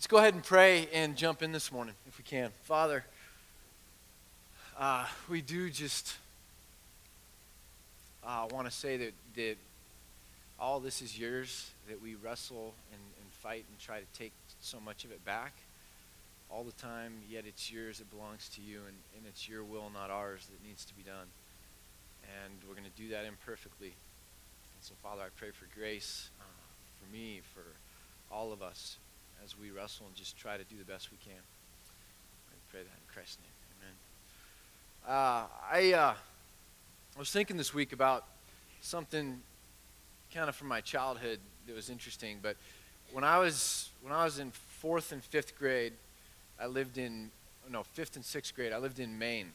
Let's go ahead and pray and jump in this morning if we can. Father, uh, we do just uh, want to say that, that all this is yours, that we wrestle and, and fight and try to take so much of it back all the time, yet it's yours, it belongs to you, and, and it's your will, not ours, that needs to be done. And we're going to do that imperfectly. And so, Father, I pray for grace uh, for me, for all of us, as we wrestle and just try to do the best we can. I pray that in Christ's name. Amen. Uh, I, uh, was thinking this week about something kind of from my childhood that was interesting. But when I was when I was in fourth and fifth grade, I lived in no fifth and sixth grade. I lived in Maine.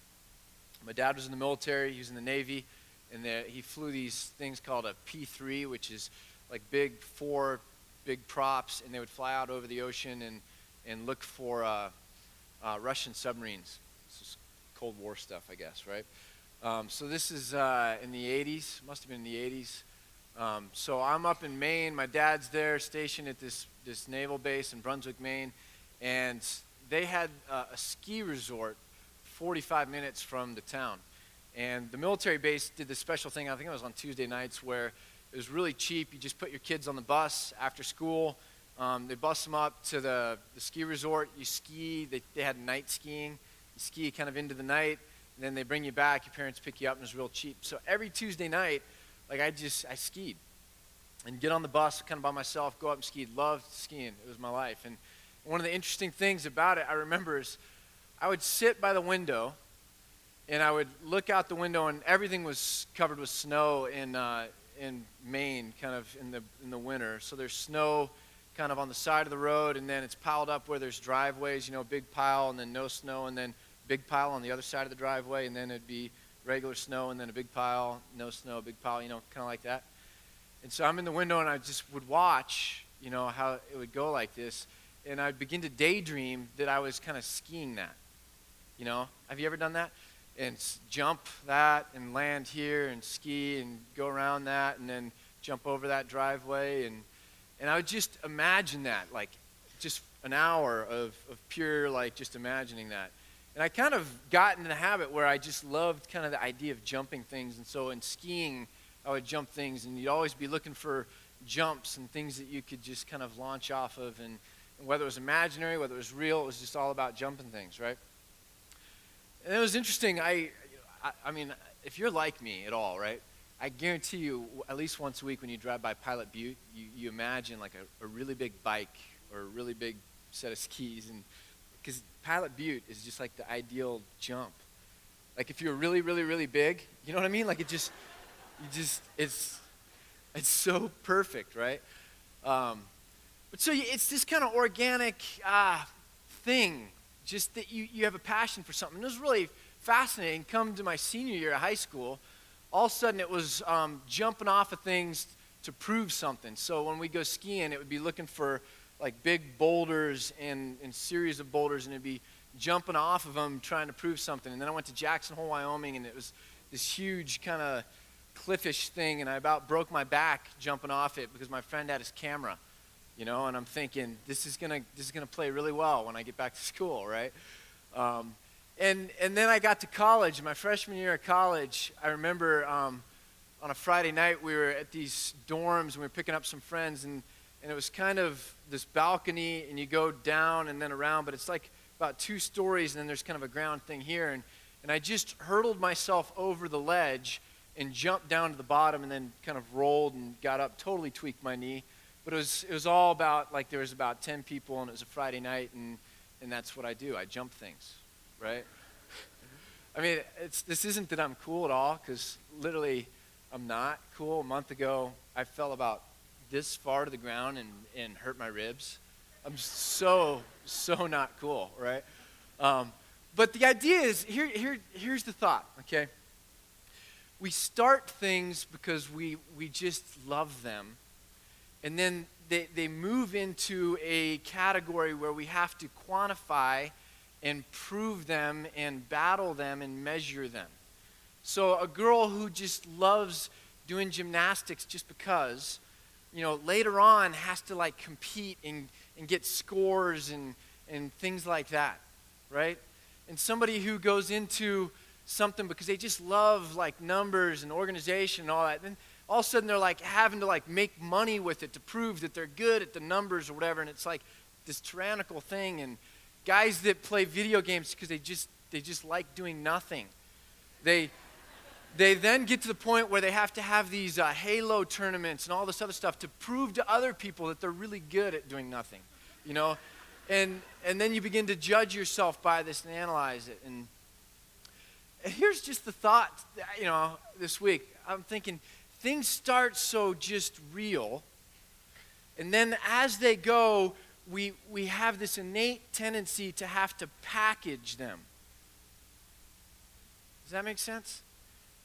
My dad was in the military. He was in the Navy, and he flew these things called a P-3, which is like big four big props, and they would fly out over the ocean and, and look for uh, uh, Russian submarines. This is Cold War stuff, I guess, right? Um, so this is uh, in the 80s, must have been in the 80s. Um, so I'm up in Maine. My dad's there, stationed at this, this naval base in Brunswick, Maine, and they had uh, a ski resort 45 minutes from the town. And the military base did this special thing, I think it was on Tuesday nights, where it was really cheap. You just put your kids on the bus after school. Um, they bus them up to the, the ski resort. You ski. They, they had night skiing. You ski kind of into the night. And then they bring you back. Your parents pick you up, and it's real cheap. So every Tuesday night, like I just, I skied. And get on the bus kind of by myself, go up and ski. Loved skiing. It was my life. And one of the interesting things about it, I remember, is I would sit by the window and I would look out the window, and everything was covered with snow in, uh, in Maine, kind of in the in the winter. So there's snow kind of on the side of the road, and then it's piled up where there's driveways. You know, big pile, and then no snow, and then big pile on the other side of the driveway, and then it'd be regular snow, and then a big pile, no snow, big pile. You know, kind of like that. And so I'm in the window, and I just would watch. You know how it would go like this, and I'd begin to daydream that I was kind of skiing that. You know, have you ever done that? And jump that and land here and ski and go around that and then jump over that driveway and and I would just imagine that like just an hour of, of pure like just imagining that. And I kind of got in the habit where I just loved kind of the idea of jumping things and so in skiing I would jump things and you'd always be looking for jumps and things that you could just kind of launch off of and, and whether it was imaginary whether it was real it was just all about jumping things right and it was interesting. I, I, I mean, if you're like me at all, right? I guarantee you, at least once a week when you drive by Pilot Butte, you, you imagine like a, a really big bike or a really big set of skis. And because Pilot Butte is just like the ideal jump. Like if you're really, really, really big, you know what I mean? Like it just, you just, it's, it's so perfect, right? Um, but so it's this kind of organic uh, thing just that you, you have a passion for something. It was really fascinating. Come to my senior year of high school, all of a sudden it was um, jumping off of things to prove something. So when we go skiing, it would be looking for like big boulders and, and series of boulders, and it'd be jumping off of them trying to prove something. And then I went to Jackson Hole, Wyoming, and it was this huge kind of cliffish thing, and I about broke my back jumping off it because my friend had his camera you know, and I'm thinking this is gonna this is gonna play really well when I get back to school, right? Um, and and then I got to college. My freshman year of college, I remember um, on a Friday night we were at these dorms and we were picking up some friends, and and it was kind of this balcony, and you go down and then around, but it's like about two stories, and then there's kind of a ground thing here, and and I just hurtled myself over the ledge and jumped down to the bottom, and then kind of rolled and got up, totally tweaked my knee but it was, it was all about, like, there was about 10 people, and it was a Friday night, and, and that's what I do. I jump things, right? I mean, it's, this isn't that I'm cool at all, because literally I'm not cool. A month ago, I fell about this far to the ground and, and hurt my ribs. I'm so, so not cool, right? Um, but the idea is here, here, here's the thought, okay? We start things because we, we just love them and then they, they move into a category where we have to quantify and prove them and battle them and measure them. So a girl who just loves doing gymnastics just because, you know, later on has to like compete and, and get scores and, and things like that, right? And somebody who goes into something because they just love like numbers and organization and all that. Then all of a sudden they're like having to like make money with it to prove that they're good at the numbers or whatever. And it's like this tyrannical thing. And guys that play video games because they just they just like doing nothing. They they then get to the point where they have to have these uh, halo tournaments and all this other stuff to prove to other people that they're really good at doing nothing you know and and then you begin to judge yourself by this and analyze it and here's just the thought, you know, this week. I'm thinking things start so just real, and then as they go, we, we have this innate tendency to have to package them. Does that make sense?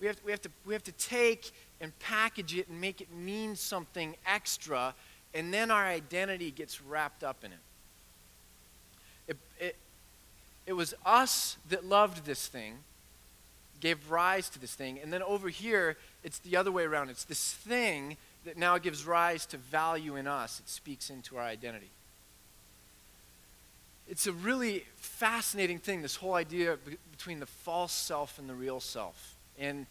We have, we, have to, we have to take and package it and make it mean something extra, and then our identity gets wrapped up in it. It, it, it was us that loved this thing gave rise to this thing. And then over here, it's the other way around. It's this thing that now gives rise to value in us, it speaks into our identity. It's a really fascinating thing, this whole idea b- between the false self and the real self. And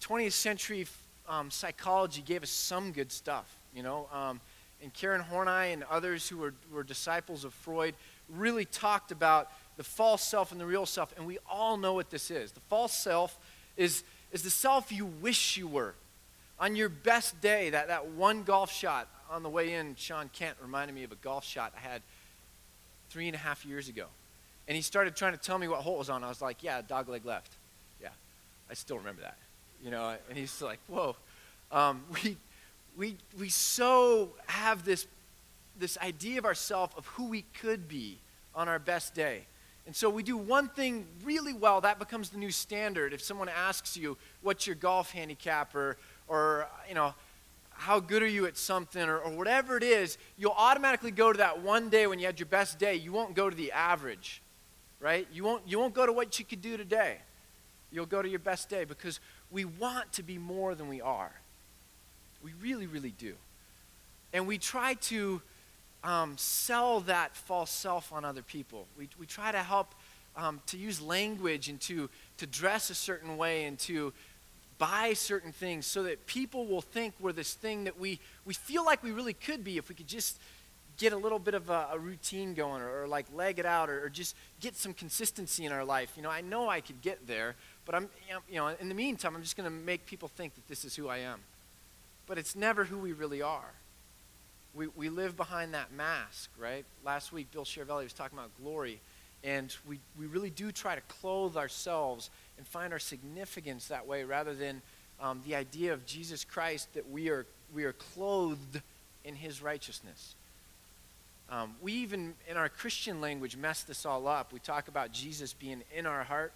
20th century um, psychology gave us some good stuff, you know. Um, and Karen Horney and others who were, were disciples of Freud really talked about the false self and the real self, and we all know what this is. The false self is, is the self you wish you were. On your best day, that, that one golf shot on the way in, Sean Kent reminded me of a golf shot I had three and a half years ago. And he started trying to tell me what hole was on. I was like, yeah, dog leg left. Yeah, I still remember that. You know, and he's like, whoa. Um, we, we, we so have this, this idea of ourselves of who we could be on our best day. And so we do one thing really well, that becomes the new standard. If someone asks you, what's your golf handicap, or, or you know, how good are you at something, or, or whatever it is, you'll automatically go to that one day when you had your best day. You won't go to the average, right? You won't, you won't go to what you could do today. You'll go to your best day because we want to be more than we are. We really, really do. And we try to um, sell that false self on other people. We, we try to help um, to use language and to, to dress a certain way and to buy certain things so that people will think we're this thing that we, we feel like we really could be if we could just get a little bit of a, a routine going or, or, like leg it out or, or, just get some consistency in our life. You know, I know I could get there, but I'm, you know, in the meantime, I'm just going to make people think that this is who I am. But it's never who we really are we, we live behind that mask, right? Last week, Bill Charavelli was talking about glory, and we, we really do try to clothe ourselves and find our significance that way rather than um, the idea of Jesus Christ that we are, we are clothed in his righteousness. Um, we even, in our Christian language, mess this all up. We talk about Jesus being in our heart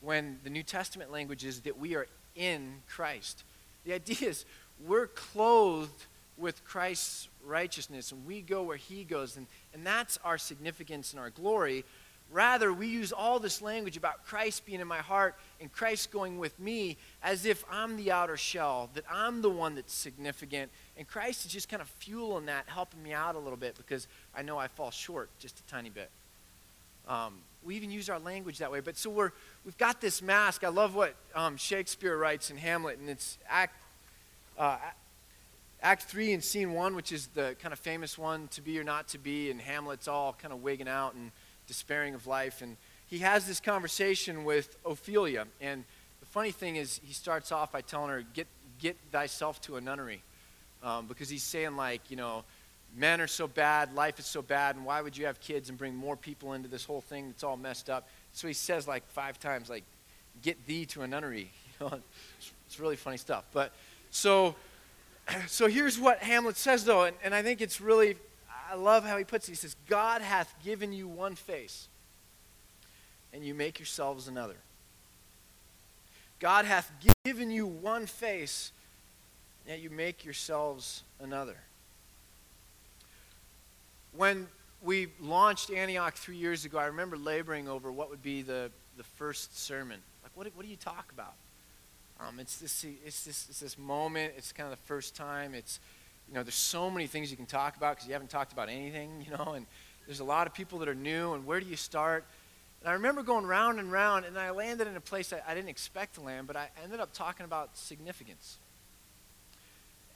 when the New Testament language is that we are in Christ. The idea is we're clothed with Christ's righteousness and we go where he goes. And, and that's our significance and our glory. Rather, we use all this language about Christ being in my heart and Christ going with me as if I'm the outer shell, that I'm the one that's significant. And Christ is just kind of fueling that, helping me out a little bit because I know I fall short just a tiny bit. Um, we even use our language that way. But so we're, we've got this mask. I love what um, Shakespeare writes in Hamlet, and it's Act, uh, Act 3 and Scene 1, which is the kind of famous one, to be or not to be, and Hamlet's all kind of wigging out and despairing of life. And he has this conversation with Ophelia. And the funny thing is, he starts off by telling her, Get, get thyself to a nunnery. Um, because he's saying, like, you know, men are so bad, life is so bad, and why would you have kids and bring more people into this whole thing that's all messed up? So he says, like, five times, like, get thee to a nunnery. You know, it's, it's really funny stuff. But so so here's what Hamlet says, though, and, and I think it's really, I love how he puts it. He says, God hath given you one face, and you make yourselves another. God hath given you one face, yet you make yourselves another. When we launched Antioch three years ago, I remember laboring over what would be the, the first sermon. Like, what, what do you talk about? Um, it's, this, it's, this, it's this moment. It's kind of the first time. It's, you know, there's so many things you can talk about because you haven't talked about anything, you know, and there's a lot of people that are new, and where do you start? And I remember going round and round, and I landed in a place I, I didn't expect to land, but I ended up talking about significance.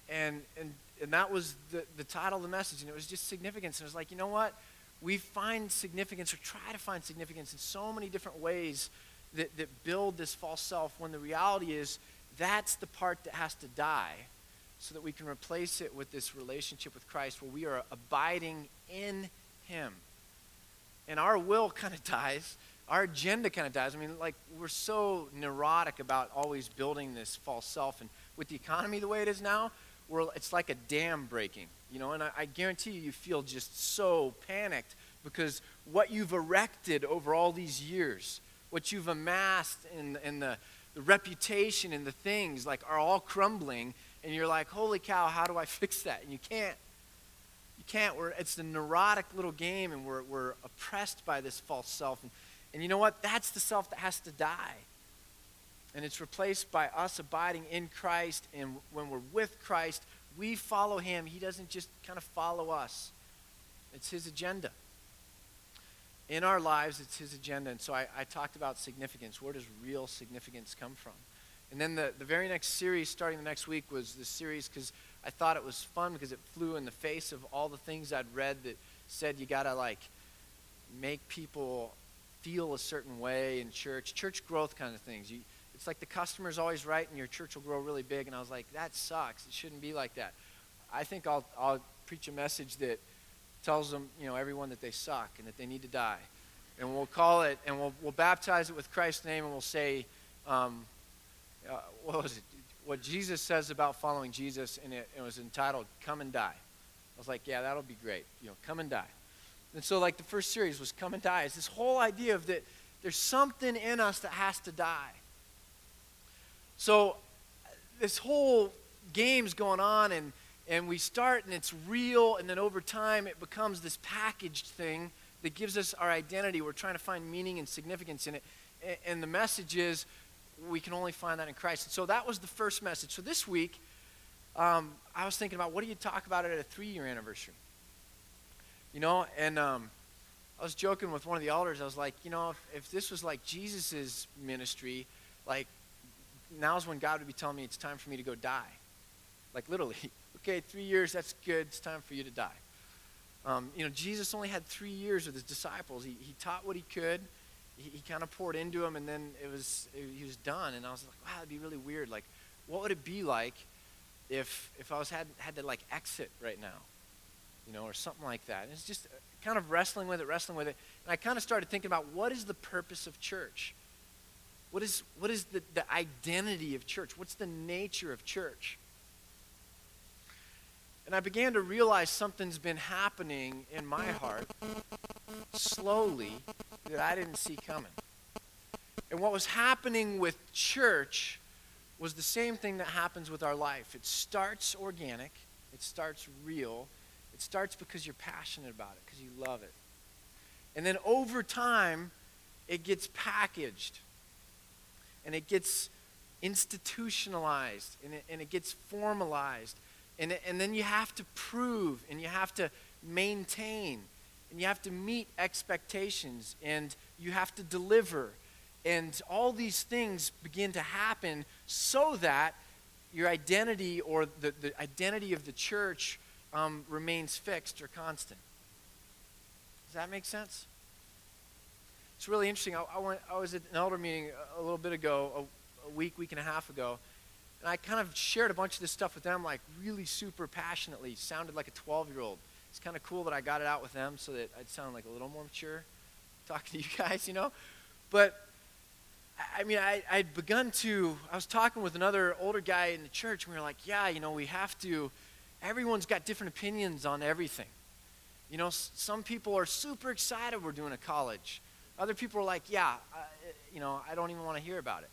And, and, and that was the, the title of the message, and it was just significance. And it was like, you know what? We find significance, or try to find significance, in so many different ways that, that build this false self, when the reality is that's the part that has to die so that we can replace it with this relationship with Christ where we are abiding in Him. And our will kind of dies. Our agenda kind of dies. I mean, like, we're so neurotic about always building this false self. And with the economy the way it is now, we're, it's like a dam breaking, you know. And I, I guarantee you, you feel just so panicked because what you've erected over all these years, what you've amassed and, in the, the reputation and the things, like, are all crumbling and you're like, holy cow, how do I fix that? And you can't. You can't. We're, it's the neurotic little game, and we're, we're oppressed by this false self. And, and you know what? That's the self that has to die. And it's replaced by us abiding in Christ. And when we're with Christ, we follow him. He doesn't just kind of follow us, it's his agenda. In our lives, it's his agenda. And so I, I talked about significance. Where does real significance come from? And then the, the very next series, starting the next week, was this series because I thought it was fun because it flew in the face of all the things I'd read that said you got to like make people feel a certain way in church, church growth kind of things. You, it's like the customer's always right and your church will grow really big. And I was like, that sucks. It shouldn't be like that. I think I'll, I'll preach a message that tells them, you know, everyone that they suck and that they need to die. And we'll call it, and we'll, we'll baptize it with Christ's name, and we'll say, um, uh, what was it? What Jesus says about following Jesus, and it, it was entitled "Come and Die." I was like, yeah, that'll be great. You know, come and die. And so, like the first series was "Come and Die." It's this whole idea of that there's something in us that has to die. So, this whole game's going on, and and we start, and it's real, and then over time, it becomes this packaged thing that gives us our identity. We're trying to find meaning and significance in it, and the message is we can only find that in Christ. And so that was the first message. So this week, um, I was thinking about what do you talk about at a three year anniversary? You know, and um, I was joking with one of the elders. I was like, you know, if, if this was like Jesus' ministry, like now's when God would be telling me it's time for me to go die. Like literally, okay, three years, that's good. It's time for you to die. Um, you know, Jesus only had three years with his disciples. He, he taught what he could he, he kind of poured into him, and then it was it, he was done. And I was like, wow, that'd be really weird. Like, what would it be like if if I was had had to like exit right now, you know, or something like that? And it's just uh, kind of wrestling with it, wrestling with it. And I kind of started thinking about what is the purpose of church? What is what is the, the identity of church? What's the nature of church? And I began to realize something's been happening in my heart slowly that I didn't see coming. And what was happening with church was the same thing that happens with our life. It starts organic, it starts real, it starts because you're passionate about it, because you love it. And then over time, it gets packaged and it gets institutionalized and it, and it gets formalized and, and then you have to prove and you have to maintain and you have to meet expectations and you have to deliver. And all these things begin to happen so that your identity or the, the identity of the church um, remains fixed or constant. Does that make sense? It's really interesting. I, I, went, I was at an elder meeting a little bit ago, a, a week, week and a half ago, and I kind of shared a bunch of this stuff with them, like really super passionately. Sounded like a 12 year old. It's kind of cool that I got it out with them so that I'd sound like a little more mature talking to you guys, you know? But I mean, I, I'd begun to, I was talking with another older guy in the church, and we were like, yeah, you know, we have to, everyone's got different opinions on everything. You know, some people are super excited we're doing a college. Other people are like, yeah, uh, you know, I don't even want to hear about it.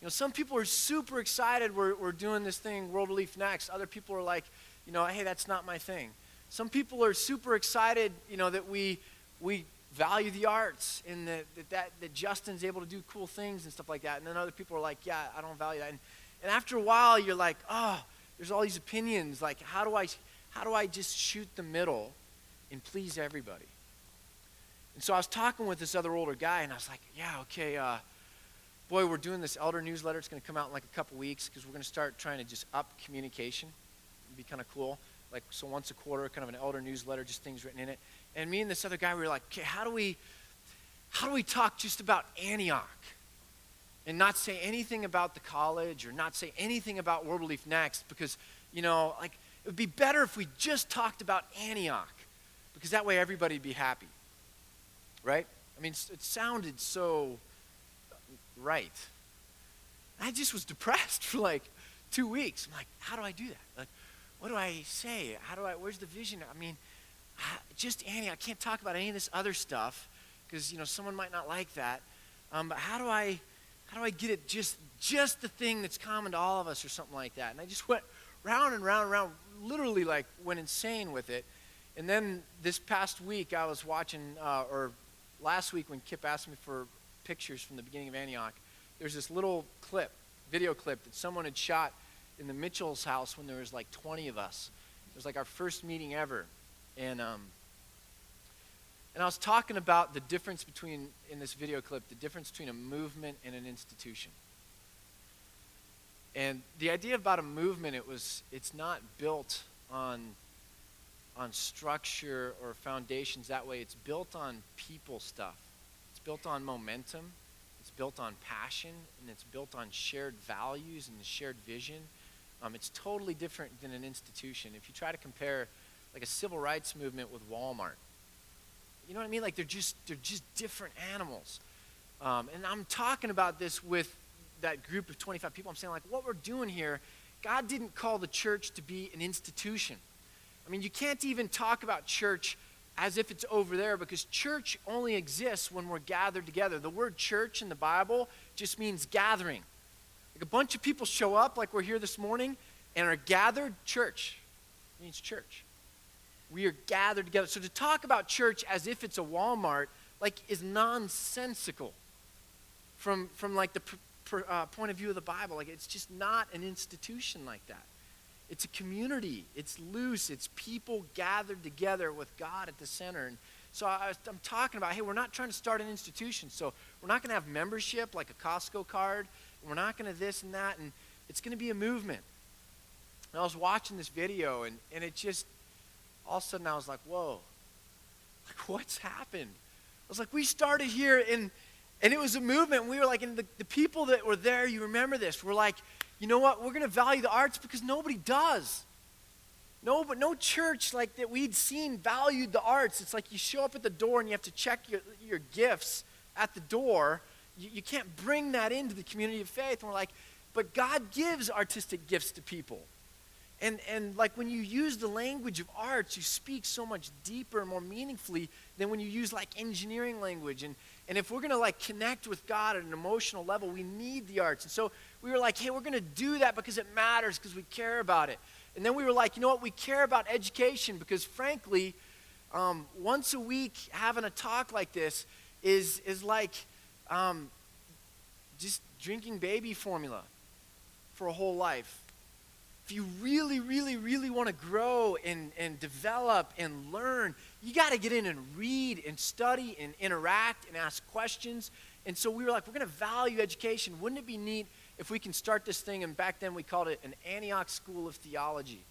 You know, some people are super excited we're, we're doing this thing, World Relief Next. Other people are like, you know, hey, that's not my thing. Some people are super excited, you know, that we, we value the arts and that, that, that, that Justin's able to do cool things and stuff like that. And then other people are like, yeah, I don't value that. And, and after a while, you're like, oh, there's all these opinions. Like, how do I, how do I just shoot the middle and please everybody? And so I was talking with this other older guy, and I was like, yeah, okay, uh, boy, we're doing this elder newsletter. It's going to come out in like a couple weeks because we're going to start trying to just up communication. It'd be kind of cool. Like, so once a quarter, kind of an elder newsletter, just things written in it. And me and this other guy, we were like, okay, how do we, how do we talk just about Antioch? And not say anything about the college or not say anything about World Relief Next because, you know, like, it would be better if we just talked about Antioch because that way everybody would be happy. Right? I mean, it sounded so right. I just was depressed for like two weeks. I'm like, how do I do that? Like, what do I say? How do I, where's the vision? I mean, just Annie, I can't talk about any of this other stuff because, you know, someone might not like that. Um, but how do I, how do I get it just, just the thing that's common to all of us or something like that? And I just went round and round and round, literally like went insane with it. And then this past week, I was watching, uh, or last week when Kip asked me for pictures from the beginning of Antioch, there's this little clip, video clip that someone had shot in the Mitchell's house when there was like 20 of us. It was like our first meeting ever. And, um, and I was talking about the difference between, in this video clip, the difference between a movement and an institution. And the idea about a movement, it was, it's not built on, on structure or foundations that way. It's built on people stuff. It's built on momentum. It's built on passion, and it's built on shared values and the shared vision. Um, it's totally different than an institution. If you try to compare like a civil rights movement with Walmart, you know what I mean? Like they're just they're just different animals. Um, and I'm talking about this with that group of 25 people. I'm saying like what we're doing here. God didn't call the church to be an institution. I mean, you can't even talk about church as if it's over there because church only exists when we're gathered together. The word church in the Bible just means gathering. Like a bunch of people show up, like we're here this morning, and are gathered. Church means church. We are gathered together. So to talk about church as if it's a Walmart, like, is nonsensical from, from like the pr- pr- uh, point of view of the Bible. Like, it's just not an institution like that. It's a community. It's loose. It's people gathered together with God at the center. And so I, am talking about, hey, we're not trying to start an institution. So we're not going to have membership like a Costco card. We're not going to this and that. And it's going to be a movement. And I was watching this video, and, and it just, all of a sudden I was like, whoa, like what's happened? I was like, we started here, and, and it was a movement. And we were like, and the, the people that were there, you remember this, were like, you know what? We're going to value the arts because nobody does. No, but no church like that we'd seen valued the arts. It's like you show up at the door and you have to check your, your gifts at the door. You, you can't bring that into the community of faith. And we're like, but God gives artistic gifts to people. And, and like when you use the language of arts, you speak so much deeper and more meaningfully than when you use like engineering language. And, and if we're going to like connect with God at an emotional level, we need the arts. And so we were like, hey, we're going to do that because it matters, because we care about it. And then we were like, you know what? We care about education because, frankly, um, once a week having a talk like this is, is like um, just drinking baby formula for a whole life. If you really, really, really want to grow and, and develop and learn, you got to get in and read and study and interact and ask questions. And so we were like, we're going to value education. Wouldn't it be neat if we can start this thing, and back then we called it an Antioch School of Theology.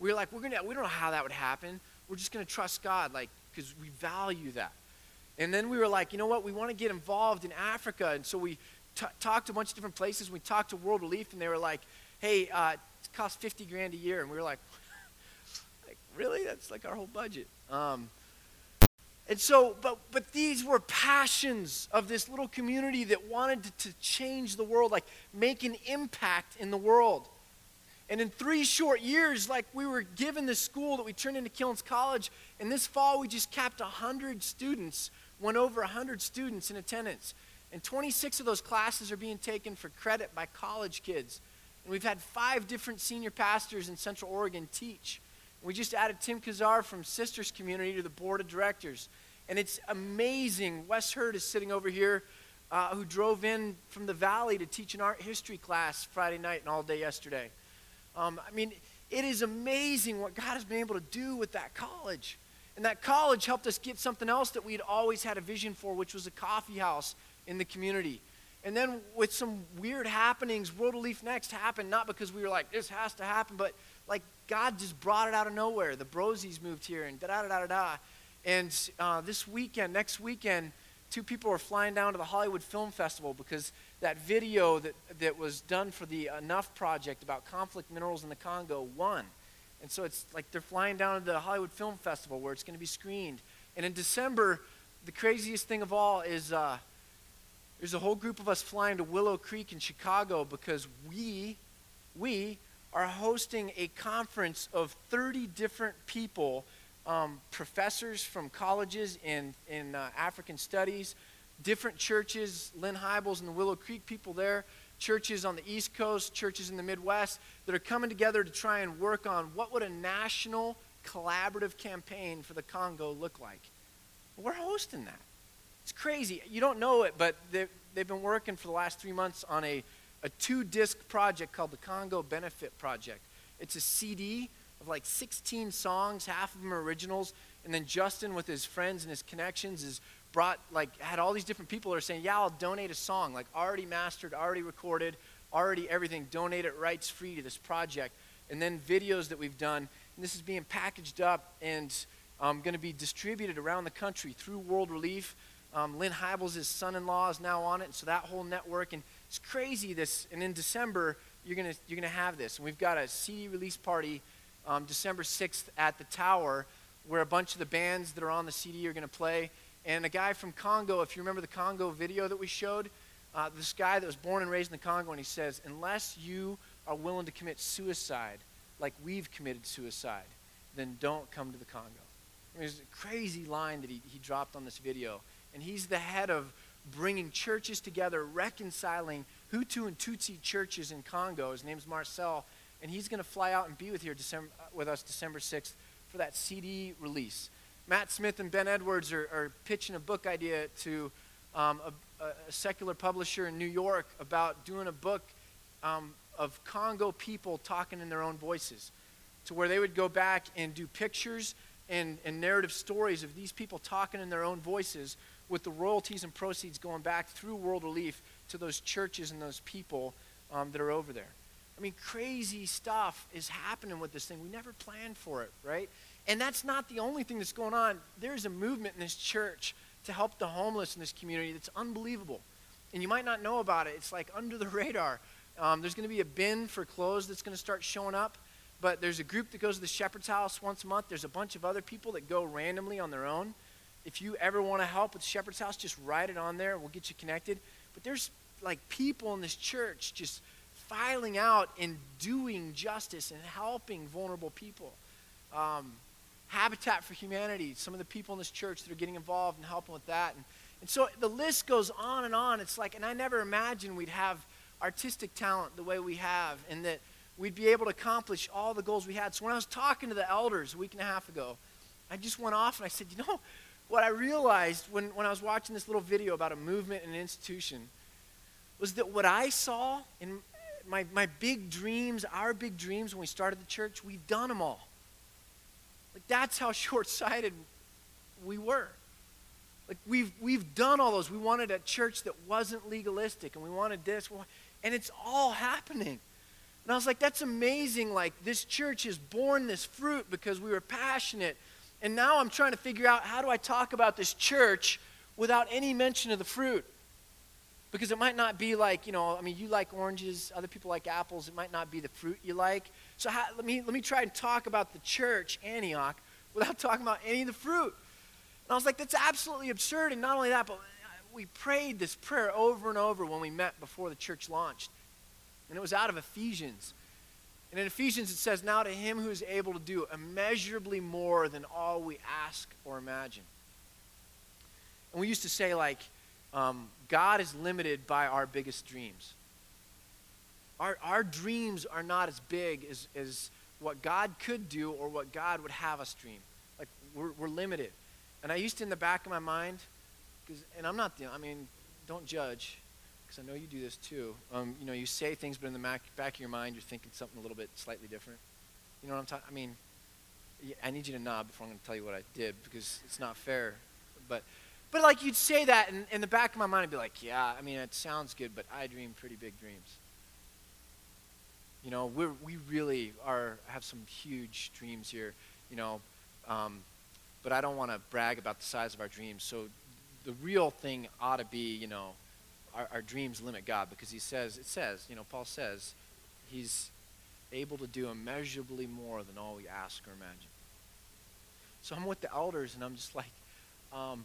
We were like, we're gonna, we don't know how that would happen. We're just gonna trust God, like, because we value that. And then we were like, you know what? We want to get involved in Africa, and so we t- talked to a bunch of different places. We talked to World Relief, and they were like, hey, uh, it costs 50 grand a year, and we were like, like really? That's like our whole budget. Um, and so, but, but these were passions of this little community that wanted to, to change the world, like make an impact in the world. And in three short years, like we were given this school that we turned into Kilns College, and this fall we just capped 100 students, went over 100 students in attendance. And 26 of those classes are being taken for credit by college kids. And we've had five different senior pastors in Central Oregon teach. We just added Tim Kazar from Sisters Community to the board of directors. And it's amazing. Wes Hurd is sitting over here, uh, who drove in from the valley to teach an art history class Friday night and all day yesterday. Um, I mean, it is amazing what God has been able to do with that college. And that college helped us get something else that we'd always had a vision for, which was a coffee house in the community. And then with some weird happenings, World Relief Next happened, not because we were like, this has to happen, but like God just brought it out of nowhere. The Brosies moved here and da da da da da. And uh, this weekend, next weekend, two people are flying down to the Hollywood Film Festival because that video that, that was done for the Enough Project about conflict minerals in the Congo won. And so it's like they're flying down to the Hollywood Film Festival where it's going to be screened. And in December, the craziest thing of all is uh, there's a whole group of us flying to Willow Creek in Chicago because we, we are hosting a conference of 30 different people, um, professors from colleges in, in uh, African studies, different churches, Lynn Hybels and the Willow Creek people there, churches on the East Coast, churches in the Midwest that are coming together to try and work on what would a national collaborative campaign for the Congo look like. We're hosting that. It's crazy. You don't know it, but they've, they've been working for the last three months on a, a two disc project called the Congo Benefit Project. It's a CD of like 16 songs, half of them originals. And then Justin, with his friends and his connections, is brought, like, had all these different people that are saying, Yeah, I'll donate a song, like already mastered, already recorded, already everything, donate it rights free to this project. And then videos that we've done. And this is being packaged up and um, going to be distributed around the country through World Relief. Um, Lynn Hybels' son-in-law is now on it, and so that whole network. And it's crazy. This and in December you're gonna you're gonna have this. And we've got a CD release party um, December 6th at the Tower, where a bunch of the bands that are on the CD are gonna play. And a guy from Congo, if you remember the Congo video that we showed, uh, this guy that was born and raised in the Congo, and he says, unless you are willing to commit suicide, like we've committed suicide, then don't come to the Congo. I mean, it's a crazy line that he, he dropped on this video. And he's the head of bringing churches together, reconciling Hutu and Tutsi churches in Congo. His name's Marcel. And he's going to fly out and be with, here December, uh, with us December 6th for that CD release. Matt Smith and Ben Edwards are, are pitching a book idea to um, a, a, secular publisher in New York about doing a book um, of Congo people talking in their own voices, to where they would go back and do pictures and, and narrative stories of these people talking in their own voices with the royalties and proceeds going back through World Relief to those churches and those people um, that are over there. I mean, crazy stuff is happening with this thing. We never planned for it, right? And that's not the only thing that's going on. There's a movement in this church to help the homeless in this community that's unbelievable. And you might not know about it. It's like under the radar. Um, there's going to be a bin for clothes that's going to start showing up. But there's a group that goes to the shepherd's house once a month. There's a bunch of other people that go randomly on their own. If you ever want to help with shepherd's house, just write it on there. We'll get you connected. But there's like people in this church just filing out and doing justice and helping vulnerable people. Um, Habitat for Humanity, some of the people in this church that are getting involved and helping with that. And, and so the list goes on and on. It's like, and I never imagined we'd have artistic talent the way we have and that we'd be able to accomplish all the goals we had. So when I was talking to the elders a week and a half ago, I just went off and I said, you know, what I realized when, when I was watching this little video about a movement and an institution was that what I saw in my, my big dreams, our big dreams when we started the church, we've done them all. Like that's how short-sighted we were. Like we've we've done all those. We wanted a church that wasn't legalistic, and we wanted this, and it's all happening. And I was like, that's amazing. Like this church has borne this fruit because we were passionate. And now I'm trying to figure out how do I talk about this church without any mention of the fruit? Because it might not be like, you know, I mean, you like oranges, other people like apples. It might not be the fruit you like. So how, let, me, let me try and talk about the church, Antioch, without talking about any of the fruit. And I was like, that's absolutely absurd. And not only that, but we prayed this prayer over and over when we met before the church launched. And it was out of Ephesians. And in Ephesians, it says, Now to him who is able to do immeasurably more than all we ask or imagine. And we used to say, like, um, God is limited by our biggest dreams. Our, our dreams are not as big as, as what God could do or what God would have us dream. Like, we're, we're limited. And I used to, in the back of my mind, because, and I'm not the, I mean, don't judge, because I know you do this too. Um, you know, you say things, but in the back, of your mind, you're thinking something a little bit slightly different. You know what I'm talking? I mean, I need you to nod before I'm going to tell you what I did because it's not fair. But, but like you'd say that, and in the back of my mind, I'd be like, yeah, I mean, it sounds good, but I dream pretty big dreams. You know, we we really are have some huge dreams here. You know, um, but I don't want to brag about the size of our dreams. So the real thing ought to be, you know, our, our dreams limit God because He says it says, you know, Paul says, He's able to do immeasurably more than all we ask or imagine. So I'm with the elders, and I'm just like, um,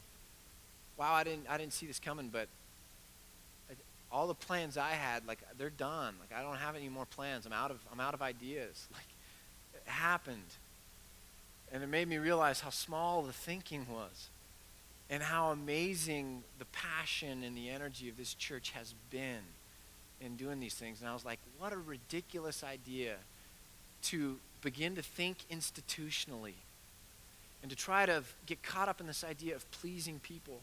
wow, I didn't I didn't see this coming, but all the plans I had, like they're done. Like I don't have any more plans. I'm out of I'm out of ideas. Like it happened. And it made me realize how small the thinking was and how amazing the passion and the energy of this church has been in doing these things. And I was like, what a ridiculous idea to begin to think institutionally and to try to get caught up in this idea of pleasing people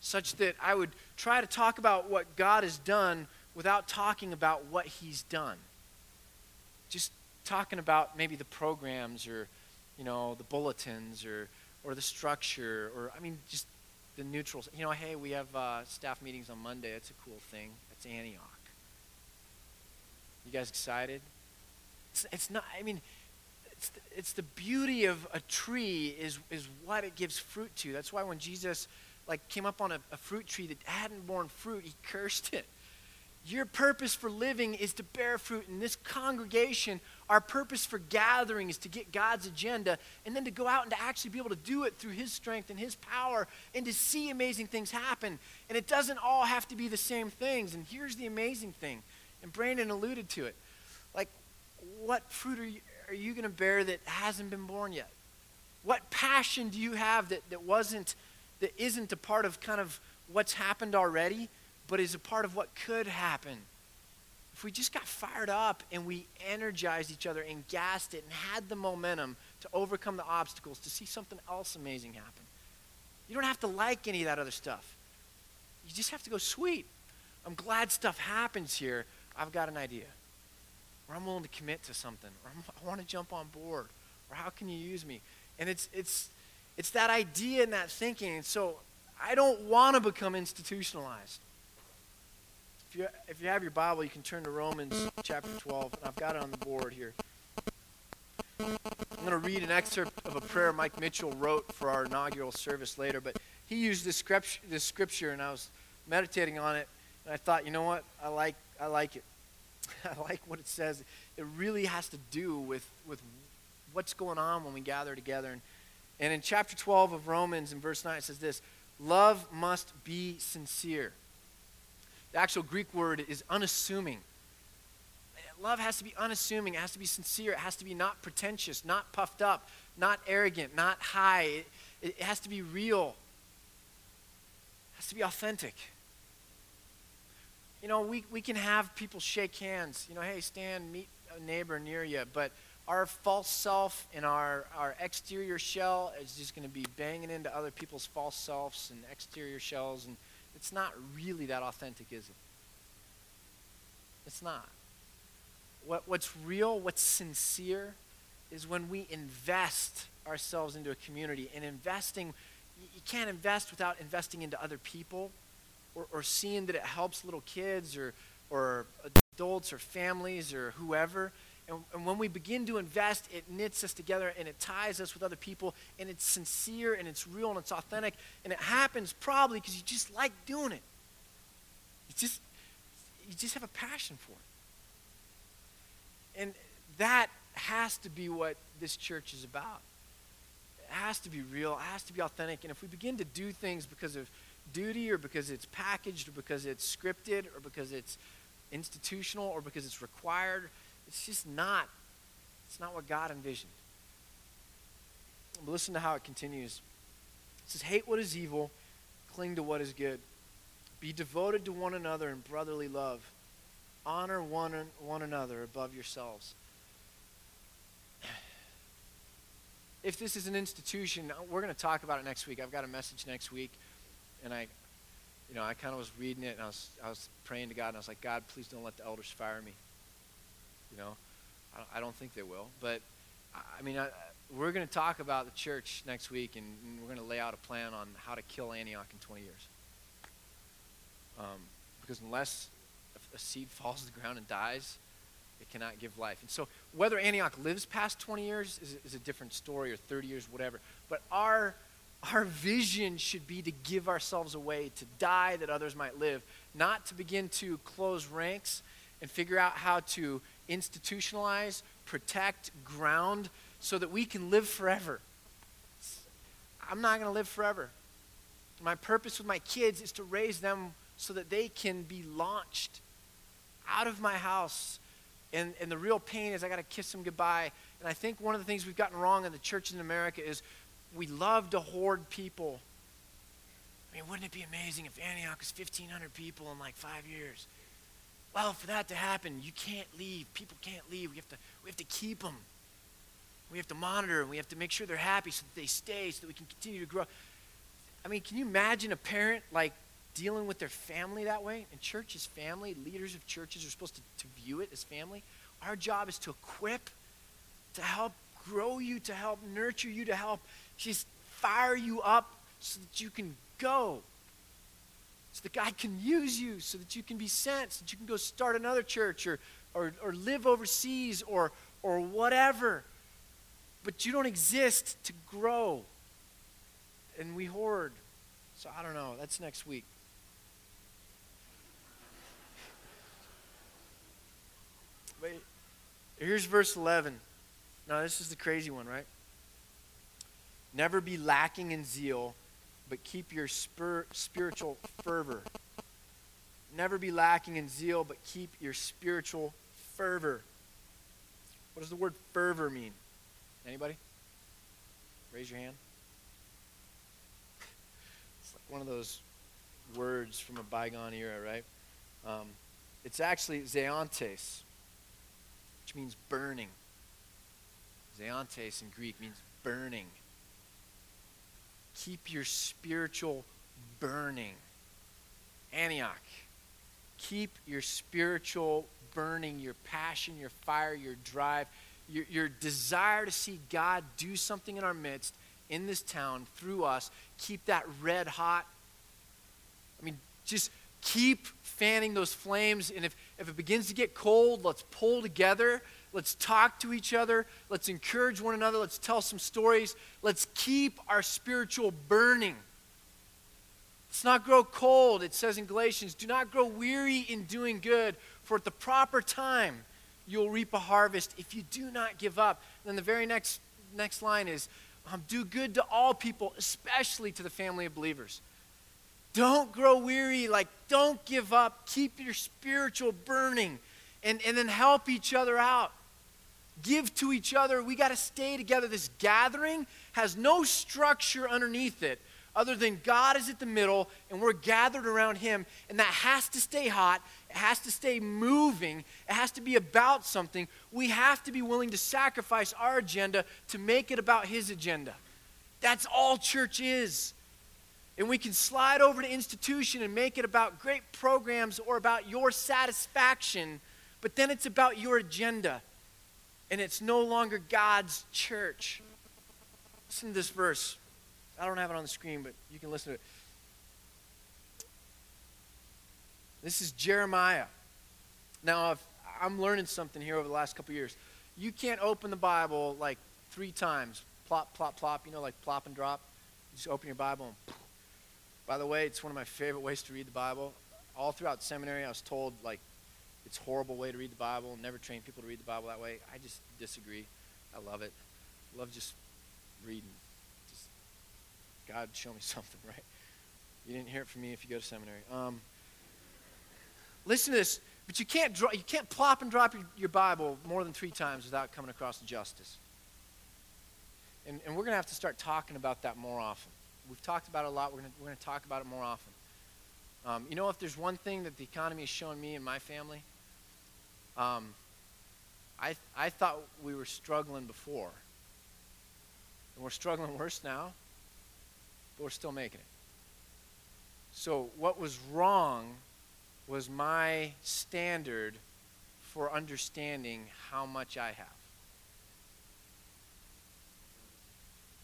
such that I would try to talk about what God has done without talking about what He's done. Just talking about maybe the programs or, you know, the bulletins or, or the structure or, I mean, just the neutrals. You know, hey, we have uh, staff meetings on Monday. That's a cool thing. That's Antioch. You guys excited? It's, it's not, I mean, it's the, it's the beauty of a tree is, is what it gives fruit to. That's why when Jesus like came up on a, a fruit tree that hadn't borne fruit, he cursed it. Your purpose for living is to bear fruit. In this congregation, our purpose for gathering is to get God's agenda and then to go out and to actually be able to do it through His strength and His power and to see amazing things happen. And it doesn't all have to be the same things. And here's the amazing thing, and Brandon alluded to it. Like, what fruit are you, are you going to bear that hasn't been born yet? What passion do you have that, that wasn't that isn't a part of kind of what's happened already, but is a part of what could happen. If we just got fired up and we energized each other and gassed it and had the momentum to overcome the obstacles, to see something else amazing happen. You don't have to like any of that other stuff. You just have to go, sweet. I'm glad stuff happens here. I've got an idea. Or I'm willing to commit to something. Or i want to jump on board. Or how can you use me? And it's, it's, it's that idea and that thinking. And so I don't want to become institutionalized. If you, if you have your Bible, you can turn to Romans chapter 12. And I've got it on the board here. I'm going to read an excerpt of a prayer Mike Mitchell wrote for our inaugural service later. But he used this scripture, this scripture and I was meditating on it. And I thought, you know what? I like, I like it. I like what it says. It really has to do with, with what's going on when we gather together. And and in chapter 12 of Romans, in verse 9, it says this Love must be sincere. The actual Greek word is unassuming. Love has to be unassuming. It has to be sincere. It has to be not pretentious, not puffed up, not arrogant, not high. It, it has to be real. It has to be authentic. You know, we, we can have people shake hands. You know, hey, stand, meet a neighbor near you. But our false self and our, our exterior shell is just going to be banging into other people's false selves and exterior shells, and it's not really that authentic, is it? It's not. What, what's real, what's sincere, is when we invest ourselves into a community. And investing, you can't invest without investing into other people or, or seeing that it helps little kids or, or adults or families or whoever. And, and, when we begin to invest, it knits us together and it ties us with other people, and it's sincere and it's real and it's authentic. And it happens probably because you just like doing it. You just, you just have a passion for it. And that has to be what this church is about. It has to be real, it has to be authentic. And if we begin to do things because of duty or because it's packaged or because it's scripted or because it's institutional or because it's required, it's just not. It's not what God envisioned. But listen to how it continues. It says, Hate what is evil, cling to what is good. Be devoted to one another in brotherly love. Honor one, one another above yourselves. If this is an institution, uh, we're going to talk about it next week. I've got a message next week, and I, you know, I kind of was reading it, and I was, I was praying to God, and I was like, God, please don't let the elders fire me. You know, I don't, think they will. But I mean, I, we're going to talk about the church next week, and, and we're going to lay out a plan on how to kill Antioch in 20 years. Um, because unless a, a seed falls to the ground and dies, it cannot give life. And so, whether Antioch lives past 20 years is, is a different story, or 30 years, whatever. But our our vision should be to give ourselves away, to die that others might live, not to begin to close ranks and figure out how to institutionalize, protect, ground so that we can live forever. I'm not going to live forever. My purpose with my kids is to raise them so that they can be launched out of my house. And, and the real pain is I got to kiss them goodbye. And I think one of the things we've gotten wrong in the church in America is we love to hoard people. I mean, wouldn't it be amazing if Antioch was 1,500 people in like five years? Well, for that to happen, you can't leave. People can't leave. We have to, we have to keep them. We have to monitor them. We have to make sure they're happy so that they stay, so that we can continue to grow. I mean, can you imagine a parent like dealing with their family that way? And church is family. Leaders of churches are supposed to, to view it as family. Our job is to equip, to help grow you, to help nurture you, to help just fire you up so that you can go. So that God can use you, so that you can be sent, so that you can go start another church or, or, or live overseas or, or whatever. But you don't exist to grow. And we hoard. So I don't know. That's next week. But here's verse 11. Now, this is the crazy one, right? Never be lacking in zeal, but keep your spir- spiritual fervor. Never be lacking in zeal, but keep your spiritual fervor. What does the word fervor mean? Anybody? Raise your hand. It's like one of those words from a bygone era, right? Um, it's actually zeontes, which means burning. Zeontes in Greek means burning. Keep your spiritual burning. Antioch, keep your spiritual burning, your passion, your fire, your drive, your, your desire to see God do something in our midst, in this town, through us. Keep that red hot. I mean, just keep fanning those flames. And if, if it begins to get cold, let's pull together Let's talk to each other. Let's encourage one another. Let's tell some stories. Let's keep our spiritual burning. Let's not grow cold. It says in Galatians, do not grow weary in doing good, for at the proper time you'll reap a harvest if you do not give up. And then the very next, next line is, um, do good to all people, especially to the family of believers. Don't grow weary, like, don't give up. Keep your spiritual burning and, and then help each other out give to each other. We got to stay together. This gathering has no structure underneath it other than God is at the middle and we're gathered around Him. And that has to stay hot. It has to stay moving. It has to be about something. We have to be willing to sacrifice our agenda to make it about His agenda. That's all church is. And we can slide over to institution and make it about great programs or about your satisfaction, but then it's about your agenda and it's no longer God's church. Listen to this verse. I don't have it on the screen, but you can listen to it. This is Jeremiah. Now, I'm learning something here over the last couple years. You can't open the Bible like three times. Plop, plop, plop. You know, like plop and drop. You just open your Bible and. By the way, it's one of my favorite ways to read the Bible. All throughout seminary, I was told like it's horrible way to read the Bible. Never train people to read the Bible that way. I just disagree. I love it. I love just reading. Just God, show me something, right? You didn't hear it from me if you go to seminary. Um, listen to this. But you can't, draw, you can't plop and drop your, your Bible more than three times without coming across the justice. And, and we're going to have to start talking about that more often. We've talked about it a lot. We're going we're to talk about it more often. Um, you know, if there's one thing that the economy has shown me and my family, um, I, I thought we were struggling before. And we're struggling worse now, but we're still making it. So, what was wrong was my standard for understanding how much I have.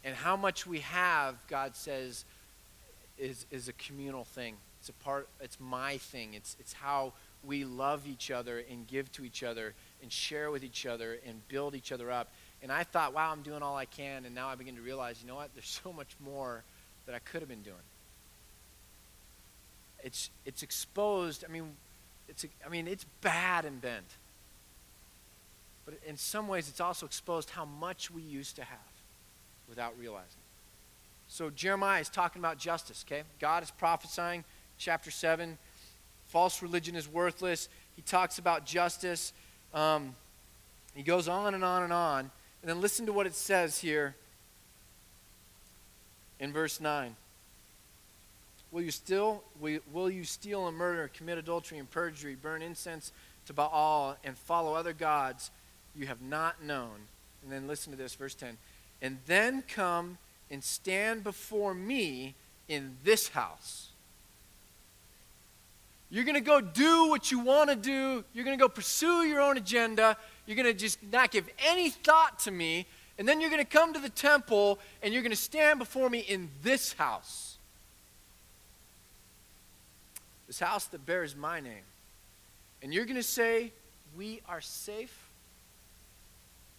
And how much we have, God says, is, is a communal thing. It's a part, it's my thing. It's, it's how we love each other and give to each other and share with each other and build each other up. And I thought, wow, I'm doing all I can. And now I begin to realize, you know what? There's so much more that I could have been doing. It's, it's exposed. I mean, it's, I mean, it's bad and bent. But in some ways, it's also exposed how much we used to have without realizing. So Jeremiah is talking about justice, okay? God is prophesying, chapter 7. False religion is worthless. He talks about justice. Um, he goes on and on and on. And then listen to what it says here in verse 9. Will you still will you steal and murder, commit adultery and perjury, burn incense to Baal, and follow other gods you have not known? And then listen to this, verse 10. And then come and stand before me in this house. You're going to go do what you want to do. You're going to go pursue your own agenda. You're going to just not give any thought to me. And then you're going to come to the temple and you're going to stand before me in this house. This house that bears my name. And you're going to say, We are safe.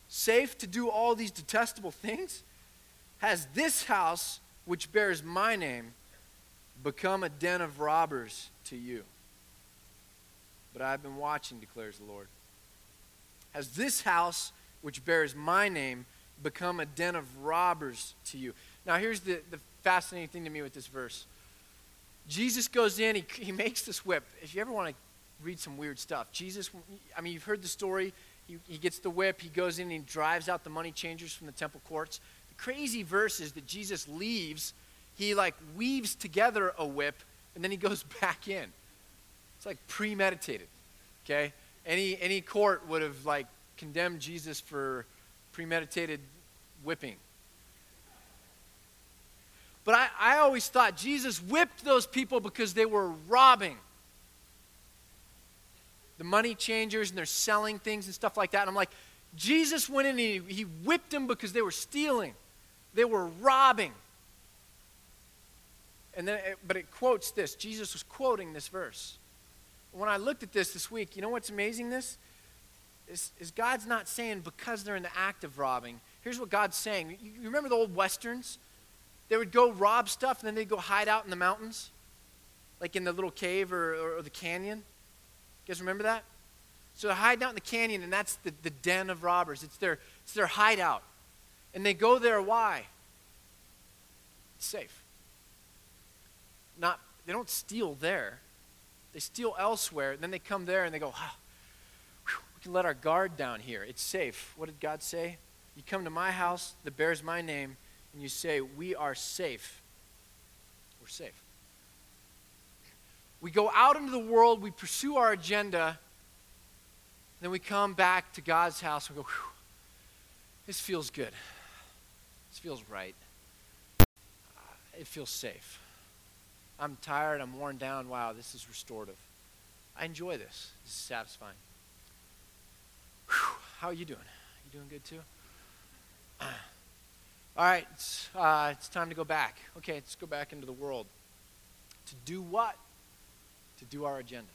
Safe to do all these detestable things? Has this house, which bears my name, become a den of robbers to you? But I've been watching, declares the Lord. Has this house, which bears my name, become a den of robbers to you? Now, here's the, the fascinating thing to me with this verse Jesus goes in, he, he makes this whip. If you ever want to read some weird stuff, Jesus, I mean, you've heard the story. He, he gets the whip, he goes in and he drives out the money changers from the temple courts. The crazy verse is that Jesus leaves, he like weaves together a whip, and then he goes back in. It's like premeditated, okay? Any, any court would have like condemned Jesus for premeditated whipping. But I, I always thought Jesus whipped those people because they were robbing the money changers and they're selling things and stuff like that. And I'm like, Jesus went in and he, he whipped them because they were stealing, they were robbing. And then, but it quotes this. Jesus was quoting this verse. When I looked at this this week, you know what's amazing? This is, is God's not saying because they're in the act of robbing. Here's what God's saying. You, remember the old westerns? They would go rob stuff and then they'd go hide out in the mountains, like in the little cave or, or, or the canyon. You guys remember that? So they're hiding out in the canyon, and that's the, the den of robbers. It's their, it's their hideout. And they go there, why? It's safe. Not, they don't steal there. They steal elsewhere, then they come there and they go, whew, we can let our guard down here. It's safe. What did God say? You come to my house that bears my name, and you say, We are safe. We're safe. We go out into the world, we pursue our agenda, then we come back to God's house and go, this feels good. This feels right. It feels safe. I'm tired, I'm worn down. Wow, this is restorative. I enjoy this. This is satisfying. Whew. How are you doing? You doing good too? All right, it's, uh, it's time to go back. Okay, let's go back into the world. To do what? to do our agenda.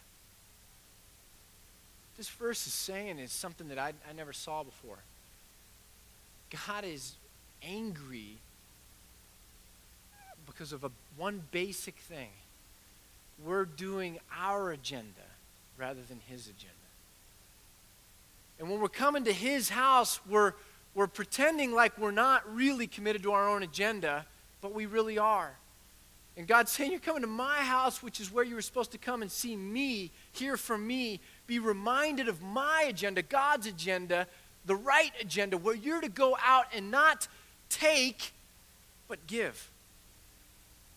This verse is saying is something that I, I never saw before. God is angry because of a, one basic thing. We're doing our agenda rather than his agenda. And when we're coming to his house, we're, we're pretending like we're not really committed to our own agenda, but we really are. And God's saying, You're coming to my house, which is where you were supposed to come and see me, hear from me, be reminded of my agenda, God's agenda, the right agenda, where you're to go out and not take, but give.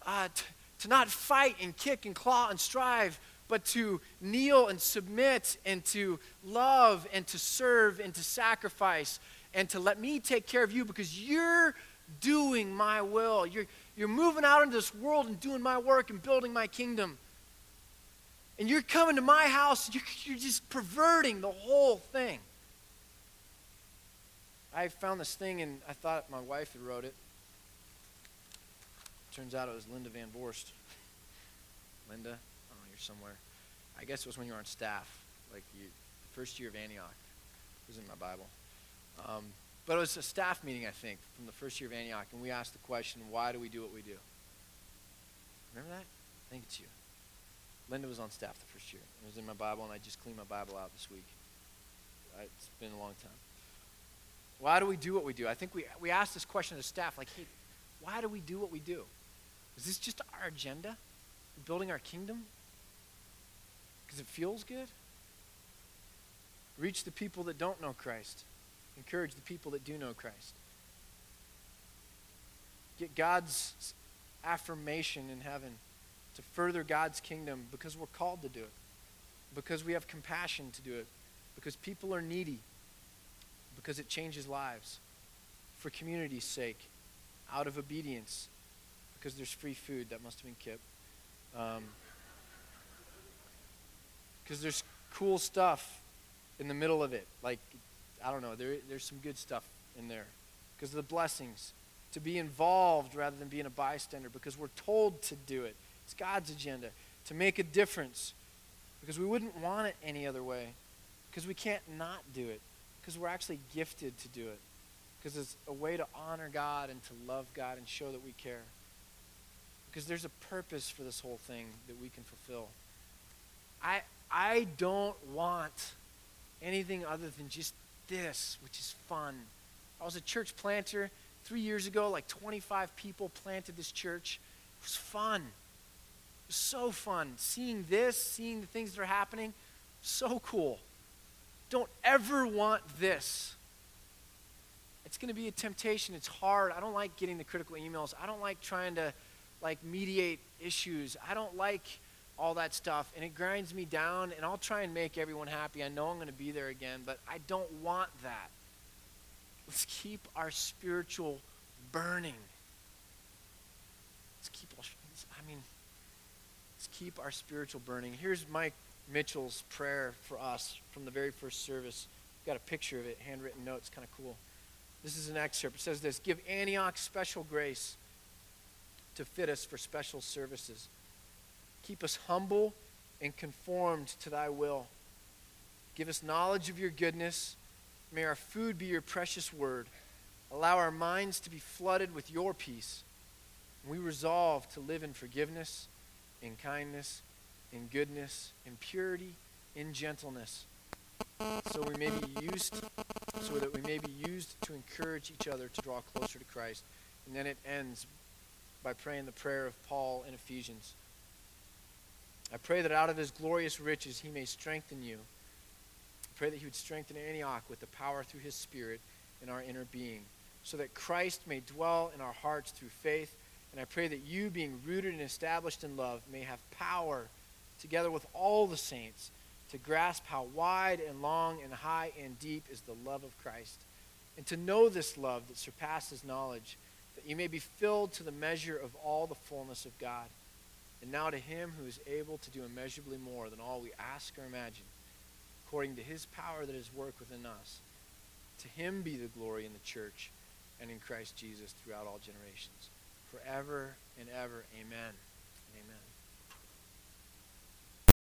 Uh, t- to not fight and kick and claw and strive, but to kneel and submit and to love and to serve and to sacrifice and to let me take care of you because you're doing my will. You're, you're moving out into this world and doing my work and building my kingdom. And you're coming to my house, you're, you're just perverting the whole thing. I found this thing, and I thought my wife had wrote it. Turns out it was Linda Van Vorst. Linda, oh, you're somewhere. I guess it was when you were on staff, like you, first year of Antioch. It was in my Bible. Um, but it was a staff meeting, I think, from the first year of Antioch, and we asked the question, why do we do what we do? Remember that? I think it's you. Linda was on staff the first year. It was in my Bible, and I just cleaned my Bible out this week. It's been a long time. Why do we do what we do? I think we, we asked this question as staff, like, hey, why do we do what we do? Is this just our agenda? Building our kingdom? Because it feels good? Reach the people that don't know Christ. Encourage the people that do know Christ. Get God's affirmation in heaven to further God's kingdom because we're called to do it, because we have compassion to do it, because people are needy, because it changes lives, for community's sake, out of obedience, because there's free food that must have been. Um, because there's cool stuff in the middle of it. Like, I don't know, there, there's some good stuff in there. Because of the blessings. To be involved rather than being a bystander, because we're told to do it. It's God's agenda. To make a difference. Because we wouldn't want it any other way. Because we can't not do it. Because we're actually gifted to do it. Because it's a way to honor God and to love God and show that we care. Because there's a purpose for this whole thing that we can fulfill. I, I don't want anything other than just this, which is fun. I was a church planter three years ago, like 25 people planted this church. It was fun. It was so fun. Seeing this, seeing the things that are happening, so cool. Don't ever want this. It's going to be a temptation. It's hard. I don't like getting the critical emails. I don't like trying to like mediate issues. I don't like all that stuff and it grinds me down and I'll try and make everyone happy. I know I'm going to be there again, but I don't want that. Let's keep our spiritual burning. Let's keep I mean let's keep our spiritual burning. Here's Mike Mitchell's prayer for us from the very first service. Got a picture of it, handwritten notes, kind of cool. This is an excerpt. It says this Give Antioch special grace to fit us for special services. Keep us humble and conformed to thy will. Give us knowledge of your goodness. May our food be your precious word. Allow our minds to be flooded with your peace. We resolve to live in forgiveness, in kindness, in goodness, in purity, in gentleness. So we may be used so that we may be used to encourage each other to draw closer to Christ. And then it ends by praying the prayer of Paul in Ephesians. I pray that out of his glorious riches he may strengthen you. I pray that he would strengthen Antioch with the power through his Spirit in our inner being, so that Christ may dwell in our hearts through faith. And I pray that you, being rooted and established in love, may have power, together with all the saints, to grasp how wide and long and high and deep is the love of Christ, and to know this love that surpasses knowledge that you may be filled to the measure of all the fullness of God. And now to him who is able to do immeasurably more than all we ask or imagine, according to his power that is work within us. To him be the glory in the church and in Christ Jesus throughout all generations, forever and ever. Amen. Amen.